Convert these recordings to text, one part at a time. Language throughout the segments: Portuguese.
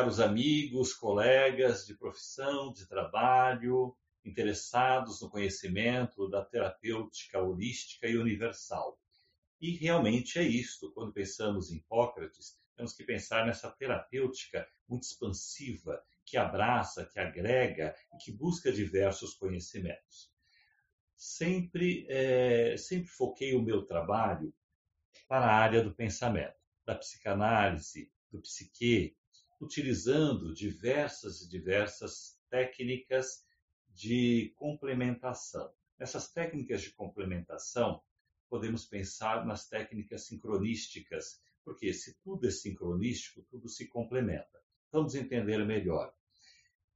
caros amigos, colegas de profissão, de trabalho, interessados no conhecimento da terapêutica holística e universal. E realmente é isto. Quando pensamos em Hipócrates, temos que pensar nessa terapêutica muito expansiva, que abraça, que agrega e que busca diversos conhecimentos. Sempre, é, sempre foquei o meu trabalho para a área do pensamento, da psicanálise, do psique, utilizando diversas e diversas técnicas de complementação. Nessas técnicas de complementação, podemos pensar nas técnicas sincronísticas, porque se tudo é sincronístico, tudo se complementa. Vamos entender melhor.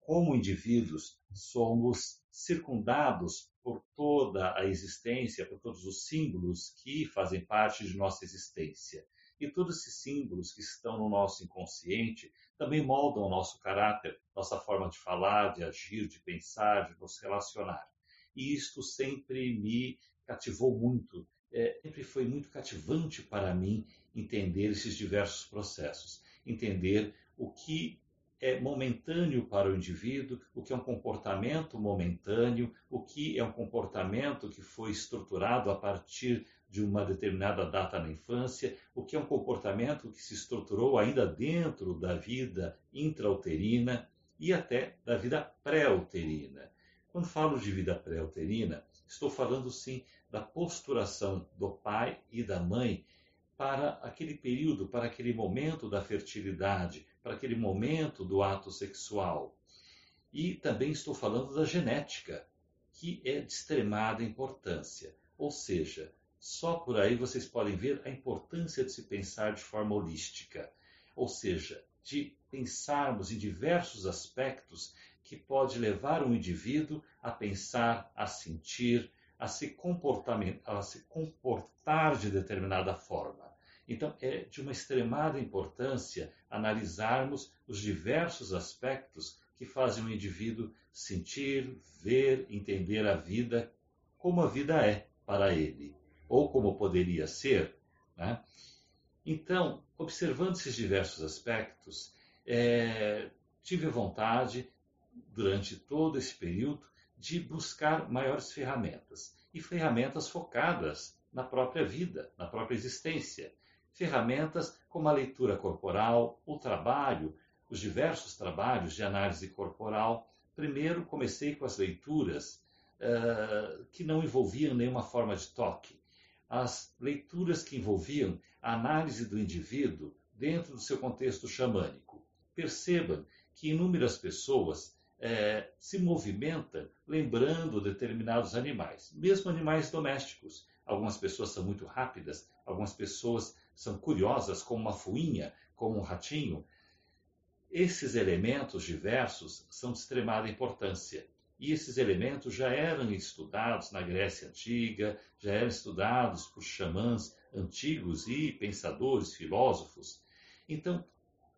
Como indivíduos, somos circundados por toda a existência, por todos os símbolos que fazem parte de nossa existência. E todos esses símbolos que estão no nosso inconsciente também moldam o nosso caráter, nossa forma de falar, de agir, de pensar, de nos relacionar. E isto sempre me cativou muito, é, sempre foi muito cativante para mim entender esses diversos processos, entender o que é momentâneo para o indivíduo, o que é um comportamento momentâneo, o que é um comportamento que foi estruturado a partir de uma determinada data na infância, o que é um comportamento que se estruturou ainda dentro da vida intrauterina e até da vida pré-uterina. Quando falo de vida pré-uterina, estou falando sim da posturação do pai e da mãe para aquele período, para aquele momento da fertilidade, para aquele momento do ato sexual. E também estou falando da genética, que é de extremada importância. Ou seja, só por aí vocês podem ver a importância de se pensar de forma holística, ou seja, de pensarmos em diversos aspectos que pode levar um indivíduo a pensar, a sentir, a se, a se comportar de determinada forma. Então, é de uma extremada importância analisarmos os diversos aspectos que fazem o indivíduo sentir, ver, entender a vida como a vida é para ele ou como poderia ser. Né? Então, observando esses diversos aspectos, é, tive vontade, durante todo esse período, de buscar maiores ferramentas e ferramentas focadas na própria vida, na própria existência. Ferramentas como a leitura corporal, o trabalho, os diversos trabalhos de análise corporal. Primeiro comecei com as leituras uh, que não envolviam nenhuma forma de toque, as leituras que envolviam a análise do indivíduo dentro do seu contexto xamânico. Percebam que inúmeras pessoas é, se movimentam lembrando determinados animais, mesmo animais domésticos. Algumas pessoas são muito rápidas, algumas pessoas são curiosas, como uma fuinha, como um ratinho. Esses elementos diversos são de extremada importância. E esses elementos já eram estudados na Grécia Antiga, já eram estudados por xamãs antigos e pensadores, filósofos. Então,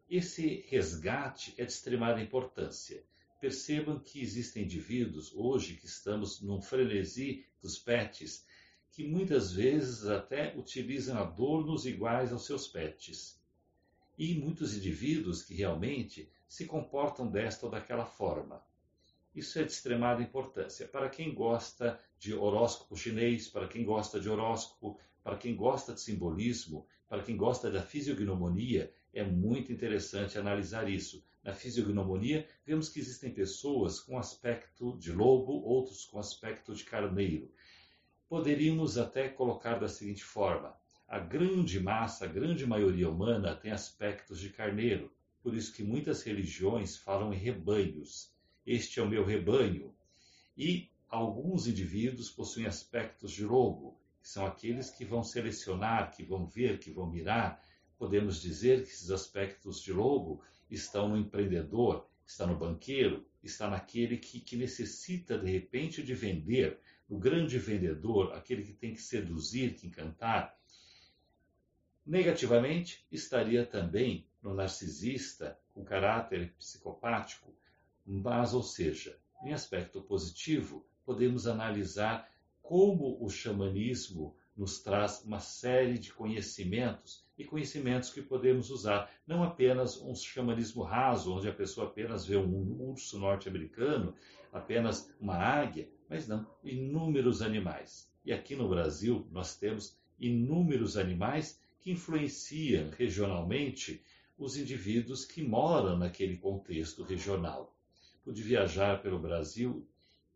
esse resgate é de extremada importância. Percebam que existem indivíduos hoje que estamos num frenesi dos pets, que muitas vezes até utilizam adornos iguais aos seus pets. E muitos indivíduos que realmente se comportam desta ou daquela forma. Isso é de extremada importância. Para quem gosta de horóscopo chinês, para quem gosta de horóscopo, para quem gosta de simbolismo, para quem gosta da fisiognomonia, é muito interessante analisar isso. Na fisiognomonia, vemos que existem pessoas com aspecto de lobo, outros com aspecto de carneiro. Poderíamos até colocar da seguinte forma: a grande massa, a grande maioria humana tem aspectos de carneiro, por isso que muitas religiões falam em rebanhos este é o meu rebanho. E alguns indivíduos possuem aspectos de lobo, que são aqueles que vão selecionar, que vão ver, que vão mirar. Podemos dizer que esses aspectos de lobo estão no empreendedor, está no banqueiro, está naquele que, que necessita de repente de vender, no grande vendedor, aquele que tem que seduzir, que encantar. Negativamente, estaria também no narcisista, com caráter psicopático, mas, ou seja, em aspecto positivo, podemos analisar como o xamanismo nos traz uma série de conhecimentos e conhecimentos que podemos usar. Não apenas um xamanismo raso, onde a pessoa apenas vê um urso norte-americano, apenas uma águia, mas não, inúmeros animais. E aqui no Brasil nós temos inúmeros animais que influenciam regionalmente os indivíduos que moram naquele contexto regional. Pude viajar pelo Brasil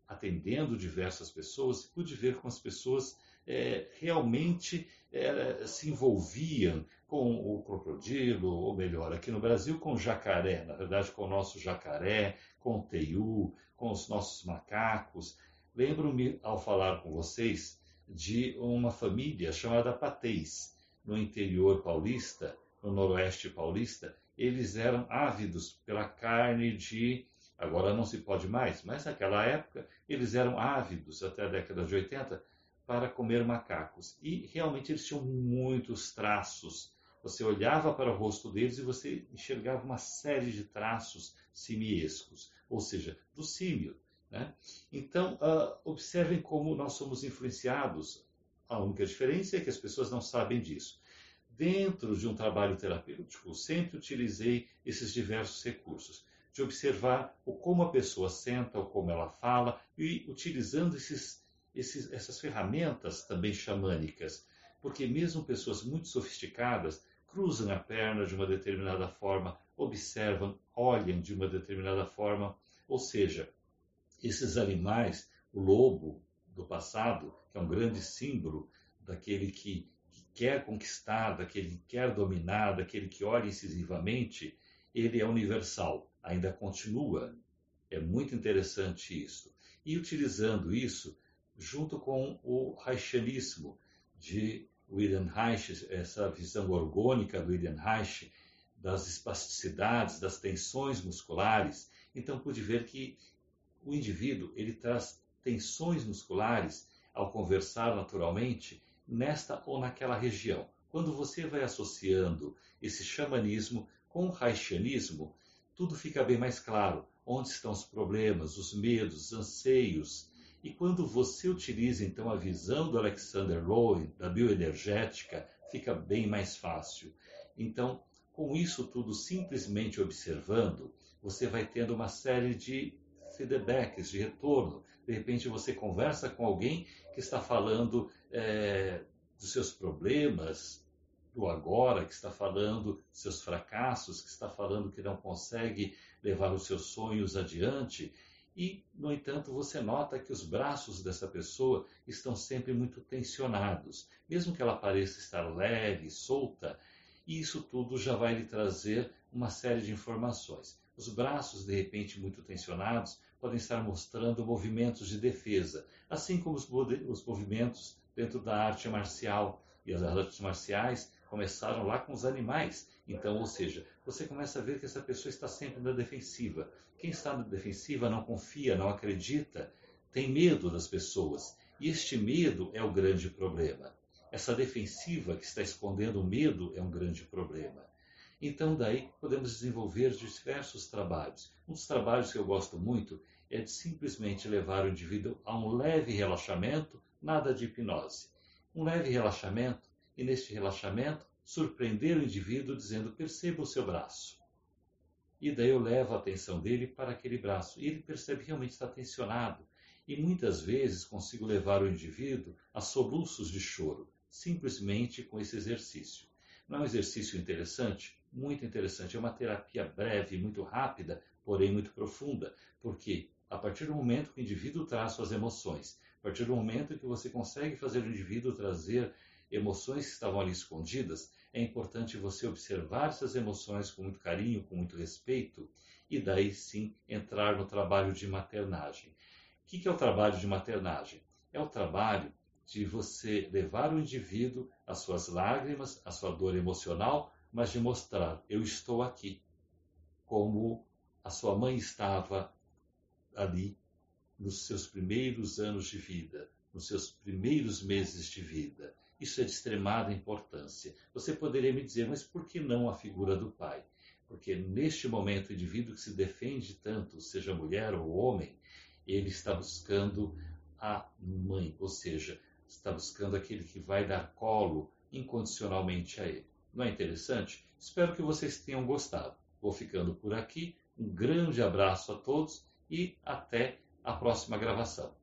atendendo diversas pessoas e pude ver como as pessoas é, realmente é, se envolviam com o crocodilo, ou melhor, aqui no Brasil com o jacaré, na verdade com o nosso jacaré, com o teiu, com os nossos macacos. Lembro-me, ao falar com vocês, de uma família chamada Patês, no interior paulista, no noroeste paulista, eles eram ávidos pela carne de. Agora não se pode mais, mas naquela época eles eram ávidos, até a década de 80, para comer macacos. E realmente eles tinham muitos traços. Você olhava para o rosto deles e você enxergava uma série de traços simiescos, ou seja, do símio. Né? Então, uh, observem como nós somos influenciados. A única diferença é que as pessoas não sabem disso. Dentro de um trabalho terapêutico, sempre utilizei esses diversos recursos, de observar o como a pessoa senta, o como ela fala, e utilizando esses, esses, essas ferramentas também xamânicas, porque mesmo pessoas muito sofisticadas cruzam a perna de uma determinada forma, observam, olham de uma determinada forma, ou seja, esses animais, o lobo do passado, que é um grande símbolo daquele que, que quer conquistar, daquele que quer dominar, daquele que olha incisivamente, ele é universal, ainda continua. É muito interessante isso. E utilizando isso, junto com o Reichianismo de William Reich, essa visão orgânica do William Reich, das espasticidades, das tensões musculares, então pude ver que o indivíduo ele traz tensões musculares ao conversar naturalmente nesta ou naquela região. Quando você vai associando esse xamanismo com o haitianismo, tudo fica bem mais claro. Onde estão os problemas, os medos, os anseios. E quando você utiliza então a visão do Alexander Lowen, da bioenergética, fica bem mais fácil. Então, com isso tudo simplesmente observando, você vai tendo uma série de feedbacks, de retorno. De repente você conversa com alguém que está falando é, dos seus problemas, do agora, que está falando seus fracassos, que está falando que não consegue levar os seus sonhos adiante. E, no entanto, você nota que os braços dessa pessoa estão sempre muito tensionados, mesmo que ela pareça estar leve, solta, e isso tudo já vai lhe trazer uma série de informações. Os braços, de repente, muito tensionados, podem estar mostrando movimentos de defesa, assim como os movimentos dentro da arte marcial. E as artes marciais começaram lá com os animais. Então, ou seja, você começa a ver que essa pessoa está sempre na defensiva. Quem está na defensiva não confia, não acredita, tem medo das pessoas. E este medo é o grande problema. Essa defensiva que está escondendo o medo é um grande problema. Então, daí podemos desenvolver diversos trabalhos. Um dos trabalhos que eu gosto muito é de simplesmente levar o indivíduo a um leve relaxamento, nada de hipnose. Um leve relaxamento, e neste relaxamento, surpreender o indivíduo dizendo: perceba o seu braço. E daí eu levo a atenção dele para aquele braço. E ele percebe que realmente está tensionado. E muitas vezes consigo levar o indivíduo a soluços de choro, simplesmente com esse exercício. Não é um exercício interessante? Muito interessante. É uma terapia breve, muito rápida, porém muito profunda, porque a partir do momento que o indivíduo traz suas emoções, a partir do momento que você consegue fazer o indivíduo trazer emoções que estavam ali escondidas, é importante você observar essas emoções com muito carinho, com muito respeito, e daí sim entrar no trabalho de maternagem. O que é o trabalho de maternagem? É o trabalho de você levar o indivíduo às suas lágrimas, à sua dor emocional, mas de mostrar: eu estou aqui, como a sua mãe estava ali nos seus primeiros anos de vida, nos seus primeiros meses de vida. Isso é de extremada importância. Você poderia me dizer, mas por que não a figura do pai? Porque neste momento o indivíduo que se defende tanto, seja mulher ou homem, ele está buscando a mãe, ou seja, está buscando aquele que vai dar colo incondicionalmente a ele. Não é interessante? Espero que vocês tenham gostado. Vou ficando por aqui. Um grande abraço a todos e até a próxima gravação.